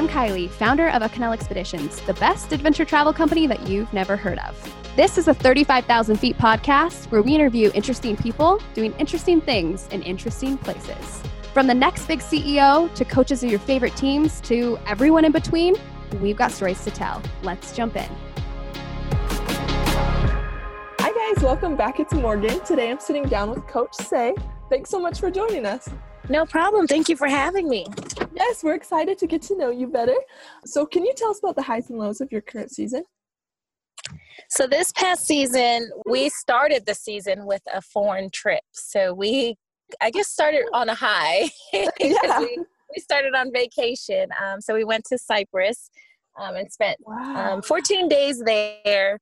I'm Kylie, founder of Acanela Expeditions, the best adventure travel company that you've never heard of. This is a 35,000 feet podcast where we interview interesting people doing interesting things in interesting places. From the next big CEO to coaches of your favorite teams to everyone in between, we've got stories to tell. Let's jump in. Hi, guys. Welcome back. It's Morgan. Today I'm sitting down with Coach Say. Thanks so much for joining us. No problem. Thank you for having me. Yes, we're excited to get to know you better. So, can you tell us about the highs and lows of your current season? So, this past season, we started the season with a foreign trip. So, we, I guess, started on a high. yeah. we, we started on vacation. Um, so, we went to Cyprus um, and spent Wow. um, 14 days there.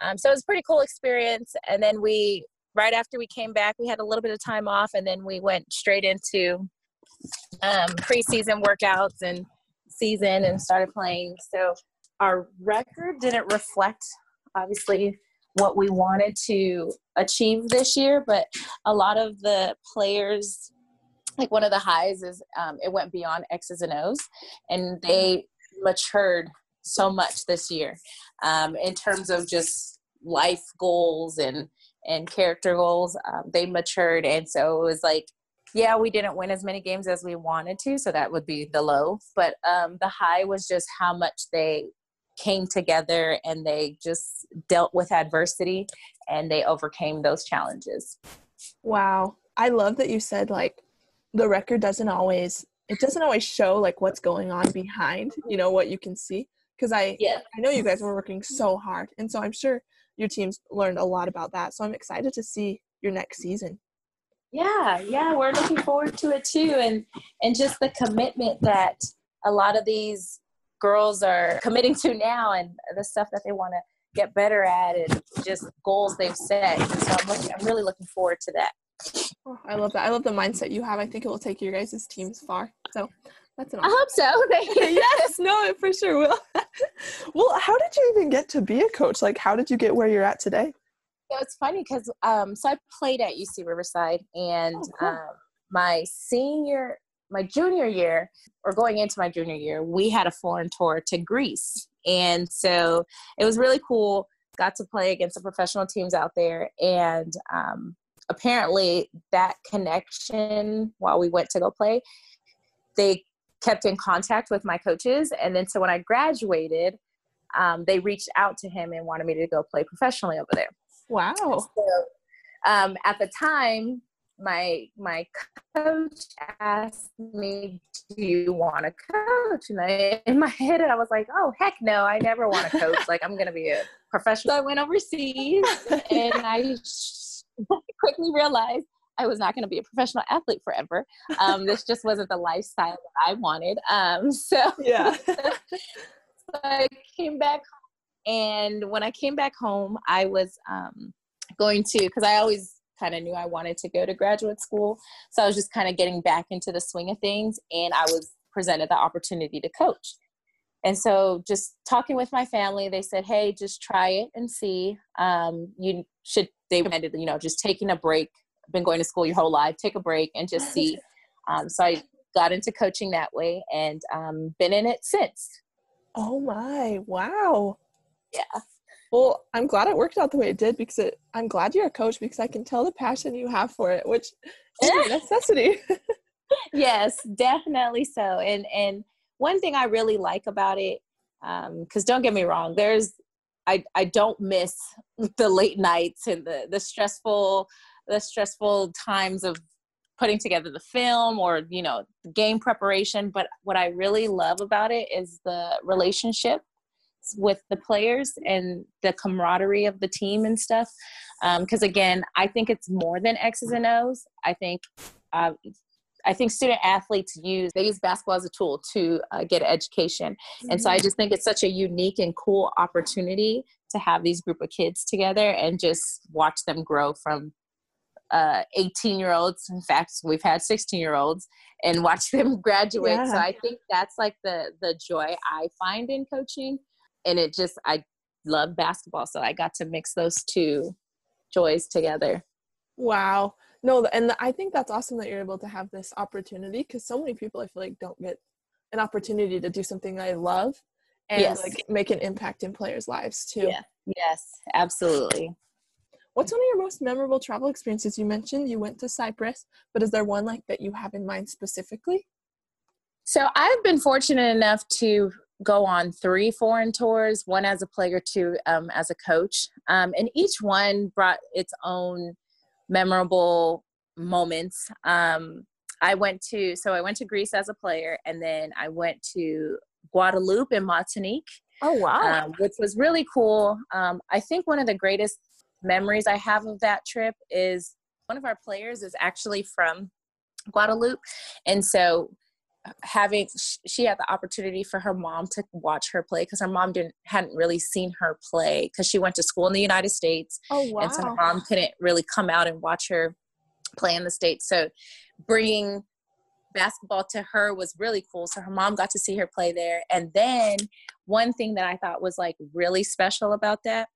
Um, so, it was a pretty cool experience. And then we, right after we came back, we had a little bit of time off, and then we went straight into um, preseason workouts and season and started playing. So our record didn't reflect, obviously, what we wanted to achieve this year, but a lot of the players, like one of the highs is um, it went beyond X's and O's, and they matured so much this year um, in terms of just life goals and and character goals. Um, they matured, and so it was like yeah, we didn't win as many games as we wanted to, so that would be the low. But um, the high was just how much they came together and they just dealt with adversity and they overcame those challenges. Wow. I love that you said like the record doesn't always it doesn't always show like what's going on behind, you know, what you can see. Cause I Yeah. I know you guys were working so hard. And so I'm sure your teams learned a lot about that. So I'm excited to see your next season. Yeah, yeah, we're looking forward to it too, and and just the commitment that a lot of these girls are committing to now, and the stuff that they want to get better at, and just goals they've set. And so I'm looking, I'm really looking forward to that. Oh, I love that. I love the mindset you have. I think it will take your guys' teams far. So that's an I hope so. Thank you. yes, no, it for sure will. well, how did you even get to be a coach? Like, how did you get where you're at today? So it's funny because um, so I played at UC Riverside, and Oh, cool. um, my senior, my junior year, or going into my junior year, we had a foreign tour to Greece, and so it was really cool. Got to play against the professional teams out there, and um, apparently that connection while we went to go play, they kept in contact with my coaches, and then so when I graduated. Um, they reached out to him and wanted me to go play professionally over there. Wow. So um, at the time, my my coach asked me, "Do you want to coach?" And I, in my head, I was like, "Oh heck no! I never want to coach. like I'm gonna be a professional." So I went overseas, and I quickly realized I was not going to be a professional athlete forever. Um, this just wasn't the lifestyle that I wanted. Um, so yeah. so I came back and when I came back home, I was um, going to because I always kind of knew I wanted to go to graduate school, so I was just kind of getting back into the swing of things, and I was presented the opportunity to coach. And so, just talking with my family, they said, "Hey, just try it and see. Um, you should." They recommended, you know, just taking a break. Been going to school your whole life. Take a break and just see. Um, so I got into coaching that way, and um, been in it since. Oh my. Wow. Yeah. Well, I'm glad it worked out the way it did because it, I'm glad you're a coach because I can tell the passion you have for it, which is a necessity. yes definitely so and and one thing i really like about it um, because don't get me wrong there's i i don't miss the late nights and the the stressful the stressful times of putting together the film or you know game preparation but what i really love about it is the relationship with the players and the camaraderie of the team and stuff. Because again i think it's more than x's and o's. I think uh, I think student athletes use they use basketball as a tool to uh, get education, and so I just think it's such a unique and cool opportunity to have these group of kids together and just watch them grow from uh, 18 year olds. In fact, we've had 16 year olds and watch them graduate. So I think that's like the the joy I find in coaching, and it just I love basketball, so I got to mix those two joys together. Wow. No, and I think that's awesome that you're able to have this opportunity because so many people I feel like don't get an opportunity to do something I love and Yes. like make an impact in players' lives too. Yeah. Yes, absolutely. What's one of your most memorable travel experiences? You mentioned you went to Cyprus, but is there one like that you have in mind specifically? So I've been fortunate enough to go on three foreign tours, one as a player, two um, as a coach. Um, and each one brought its own memorable moments. Um, I went to, so I went to Greece as a player, and then I went to Guadeloupe and Martinique, Oh wow. um, which was really cool. Um, I think one of the greatest memories I have of that trip is one of our players is actually from Guadeloupe, and so having she had the opportunity for her mom to watch her play because her mom didn't hadn't really seen her play because she went to school in the United States oh wow. and so her mom couldn't really come out and watch her play in the states. So bringing basketball to her was really cool. So her mom got to see her play there. And then one thing that i thought was like really special about that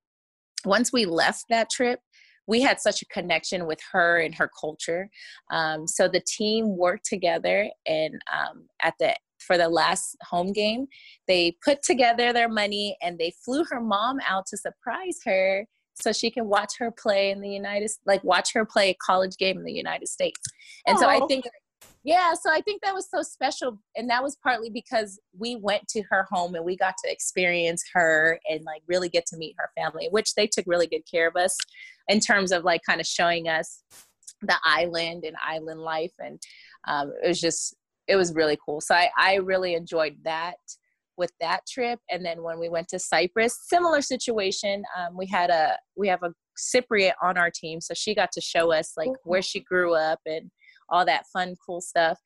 once we left that trip we had such a connection with her and her culture um, so the team worked together and um, at the for the last home game they put together their money and they flew her mom out to surprise her so she can watch her play in the United like watch her play a college game in the United States. And so I think yeah, so I think that was so special and that was partly because we went to her home and we got to experience her and like really get to meet her family, which they took really good care of us in terms of like kind of showing us the island and island life and um, it was just it was really cool. So I, I really enjoyed that with that trip. And then when we went to cyprus similar situation um, we had a we have a cypriot on our team so she got to show us like where she grew up and all that fun cool stuff.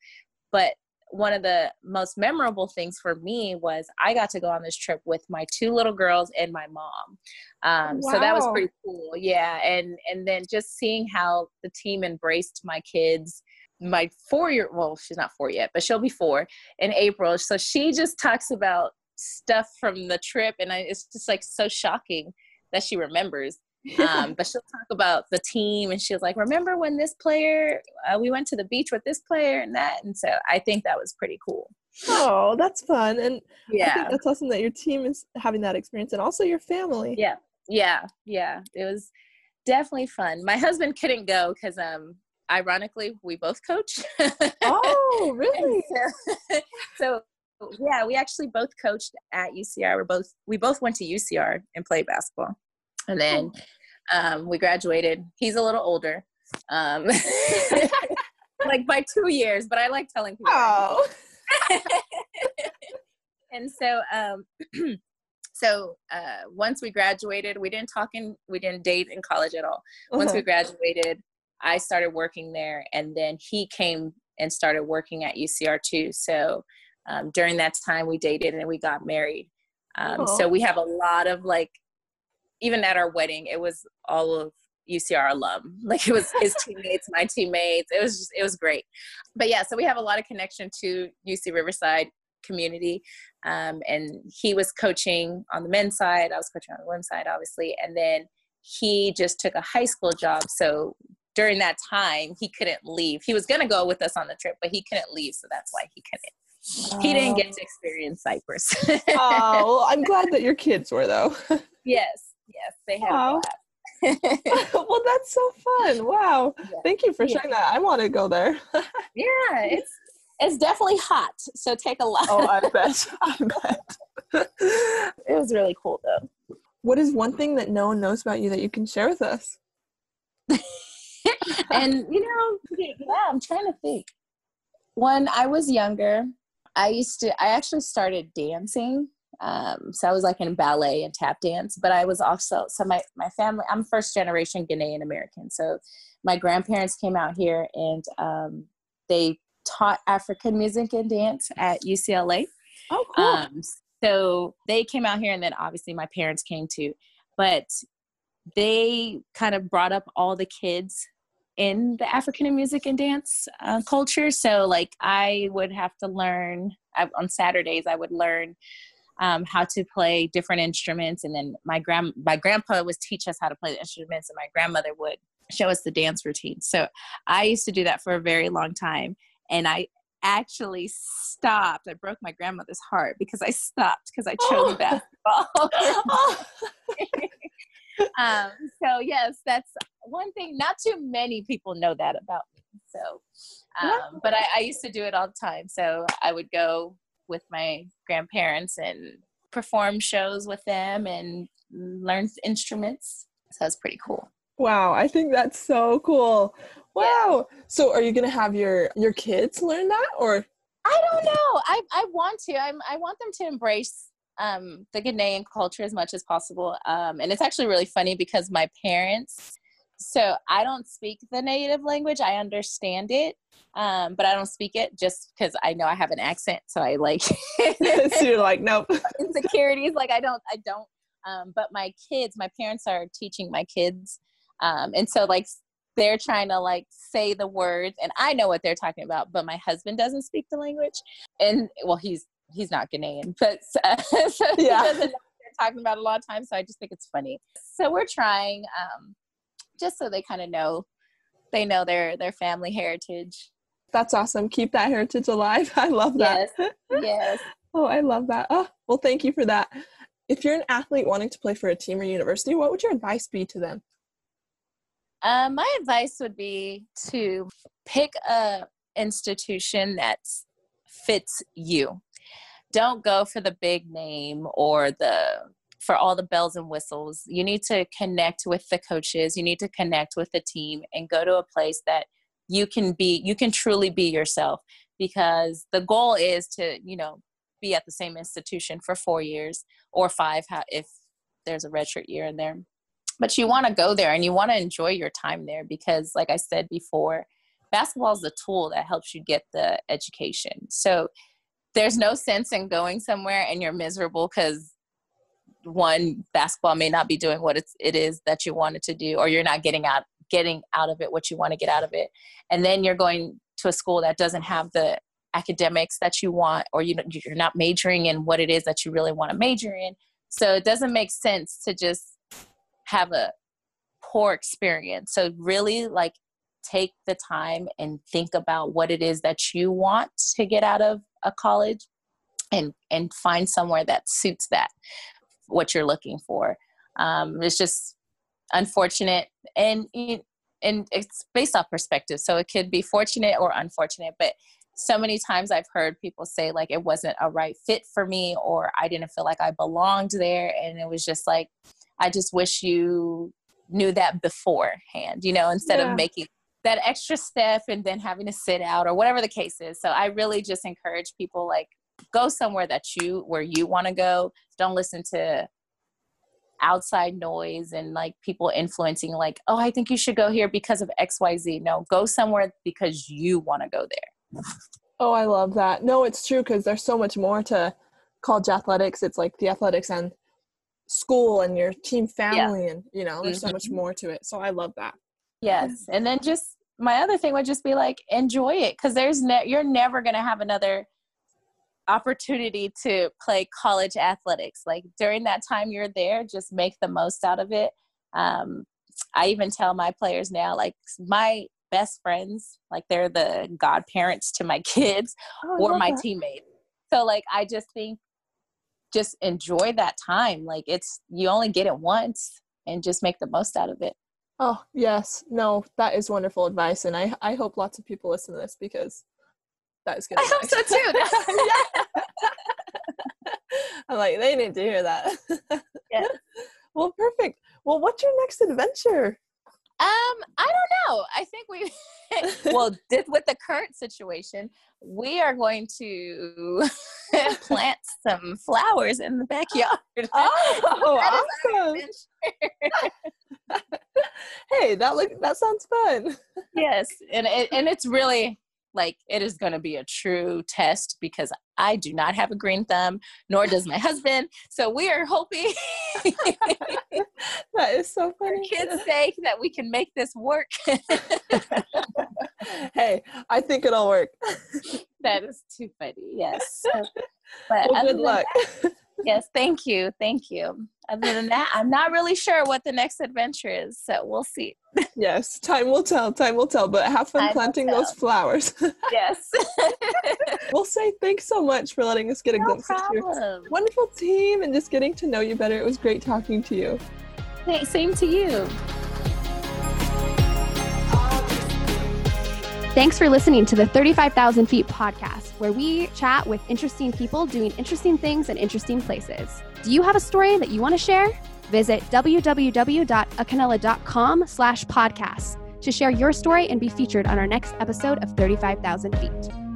But one of the most memorable things for me was i got to go on this trip with my two little girls and my mom um, so that was pretty cool yeah and and then just seeing how the team embraced my kids my four year well she's not four yet but she'll be four in April. So she just talks about stuff from the trip, and I, it's just like so shocking that she remembers. Um, but she'll talk about the team, and she was like, "Remember when this player? Uh, we went to the beach with this player and that." And so I think that was pretty cool. oh, that's fun. And I think Yeah, that's awesome that your team is having that experience and also your family. yeah, yeah, yeah. It was definitely fun. My husband couldn't go because, um, ironically, we both coach. Oh, really? so, so yeah, we actually both coached at UCR. We're both we both went to UCR and played basketball, and then um, we graduated. He's a little older, um, like by two years, but I like telling people. Oh. and so um so uh once we graduated we didn't talk in we didn't date in college at all once we Uh-huh. graduated i started working there and then he came and started working at ucr too so um, during that time we dated and we got married um, so we have a lot of like even at our wedding it was all of ucr alum. Like it was his teammates my teammates. It was just it was great. But yeah so we have a lot of connection to uc riverside community um, and he was coaching on the men's side i was coaching on the women's side obviously and then he just took a high school job so during that time he couldn't leave. He was going to go with us on the trip but he couldn't leave so that's why he couldn't. He didn't get to experience cyprus. Oh, I'm glad that your kids were though. yes they had blast well, that's so fun. Wow. Yeah. Thank you for Yeah. sharing that. I want to go there. yeah it's it's definitely hot so take a lot oh, I bet. I bet. it was really cool though what is one thing that no one knows about you that you can share with us? and you know yeah i'm trying to think when i was younger i used to i actually started dancing um, so i was like in ballet and tap dance but i was also so my, my family i'm first generation ghanaian american so my grandparents came out here and um, they taught african music and dance at ucla Oh, cool. um, so they came out here, and then obviously my parents came too. But they kind of brought up all the kids in the African music and dance uh, culture. So like I would have to learn I, on Saturdays. I would learn um, how to play different instruments, and then my grand my grandpa would teach us how to play the instruments, and my grandmother would show us the dance routine. So I used to do that for a very long time, and I actually stopped. I broke my grandmother's heart because I stopped because I chose basketball. um, so yes, that's one thing. Not too many people know that about me. So, um, but I, I used to do it all the time. So I would go with my grandparents and perform shows with them and learn instruments. So that's pretty cool. Wow, I think that's so cool. Wow. Yeah. So are you going to have your your kids learn that or I don't know. I I want to. I'm I want them to embrace um, the Ghanaian culture as much as possible. Um, and it's actually really funny because my parents so I don't speak the native language. I understand it, um, but I don't speak it just because I know I have an accent. So I like. so you're like, nope. Insecurities, like I don't, I don't. Um, but my kids, my parents are teaching my kids, um, and so like they're trying to like say the words, and I know what they're talking about, but my husband doesn't speak the language, and well, he's he's not Ghanaian, but uh, so yeah. he doesn't know what they're talking about a lot of times. So I just think it's funny. So we're trying. Um, just so they kind of know they know their their family heritage. That's awesome. Keep that heritage alive. I love that. Yes yes. Oh i love that. Oh well thank you for that. If you're an athlete wanting to play for a team or university what would your advice be to them? Um, my advice would be to pick a institution that fits you. Don't go for the big name or the for all the bells and whistles. You need to connect with the coaches, you need to connect with the team and go to a place that you can be you can truly be yourself because the goal is to, you know, be at the same institution for 4 years or 5 if there's a redshirt year in there. But you want to go there and you want to enjoy your time there because like I said before, basketball is the tool that helps you get the education. So there's no sense in going somewhere and you're miserable because one basketball may not be doing what it's, it is that you wanted to do or you're not getting out getting out of it what you want to get out of it. And then you're going to a school that doesn't have the academics that you want or you you're not majoring in what it is that you really want to major in. So it doesn't make sense to just have a poor experience. So really like take the time and think about what it is that you want to get out of a college and and find somewhere that suits that what you're looking for. Um, it's just unfortunate, and and it's based off perspective. So it could be fortunate or unfortunate, but so many times I've heard people say like it wasn't a right fit for me, or I didn't feel like I belonged there, and it was just like I just wish you knew that beforehand, you know, instead yeah. of making that extra step and then having to sit out or whatever the case is. So I really just encourage people like go somewhere that you where you want to go. Don't listen to outside noise and like people influencing like oh i think you should go here because of xyz no go somewhere because you want to go there. Oh i love that. No it's true because there's so much more to college athletics. It's like the athletics and school and your team family yeah. and you know there's mm-hmm. so much mm-hmm. more to it. So i love that. Yes. And then just my other thing would just be like enjoy it because there's ne- you're never going to have another opportunity to play college athletics. Like during that time you're there, just make the most out of it. Um, I even tell my players now, like my best friends, like they're the godparents to my kids oh, or my that. teammates. So like I just think just enjoy that time. Like it's you only get it once and just make the most out of it. Oh, yes. No, that is wonderful advice and I I hope lots of people listen to this because that is good. I hope so too. I'm like, they need to hear that. yeah. Well, perfect. Well, what's your next adventure? Um, I don't know. I think we, well, with the current situation, we are going to plant some flowers in the backyard. Oh, awesome! hey, that look that sounds fun. yes, and it, and it's really like it is going to be a true test because I do not have a green thumb, nor does my husband. So we are hoping that is so funny. For kids' sake, that we can make this work. hey, I think it'll work. that is too funny. Yes. But well, good luck. That, yes, thank you, thank you. other than that, I'm not really sure what the next adventure is. So we'll see. yes, time will tell. Time will tell. But have fun Time planting those flowers. Yes. we'll say thanks so much for letting us get a no glimpse into your problem. wonderful team and just getting to know you better. It was great talking to you. Hey, same to you. Thanks for listening to the 35,000 Feet podcast, where we chat with interesting people doing interesting things in interesting places. Do you have a story that you want to share? Visit www.acanela.com slash podcast to share your story and be featured on our next episode of 35,000 Feet.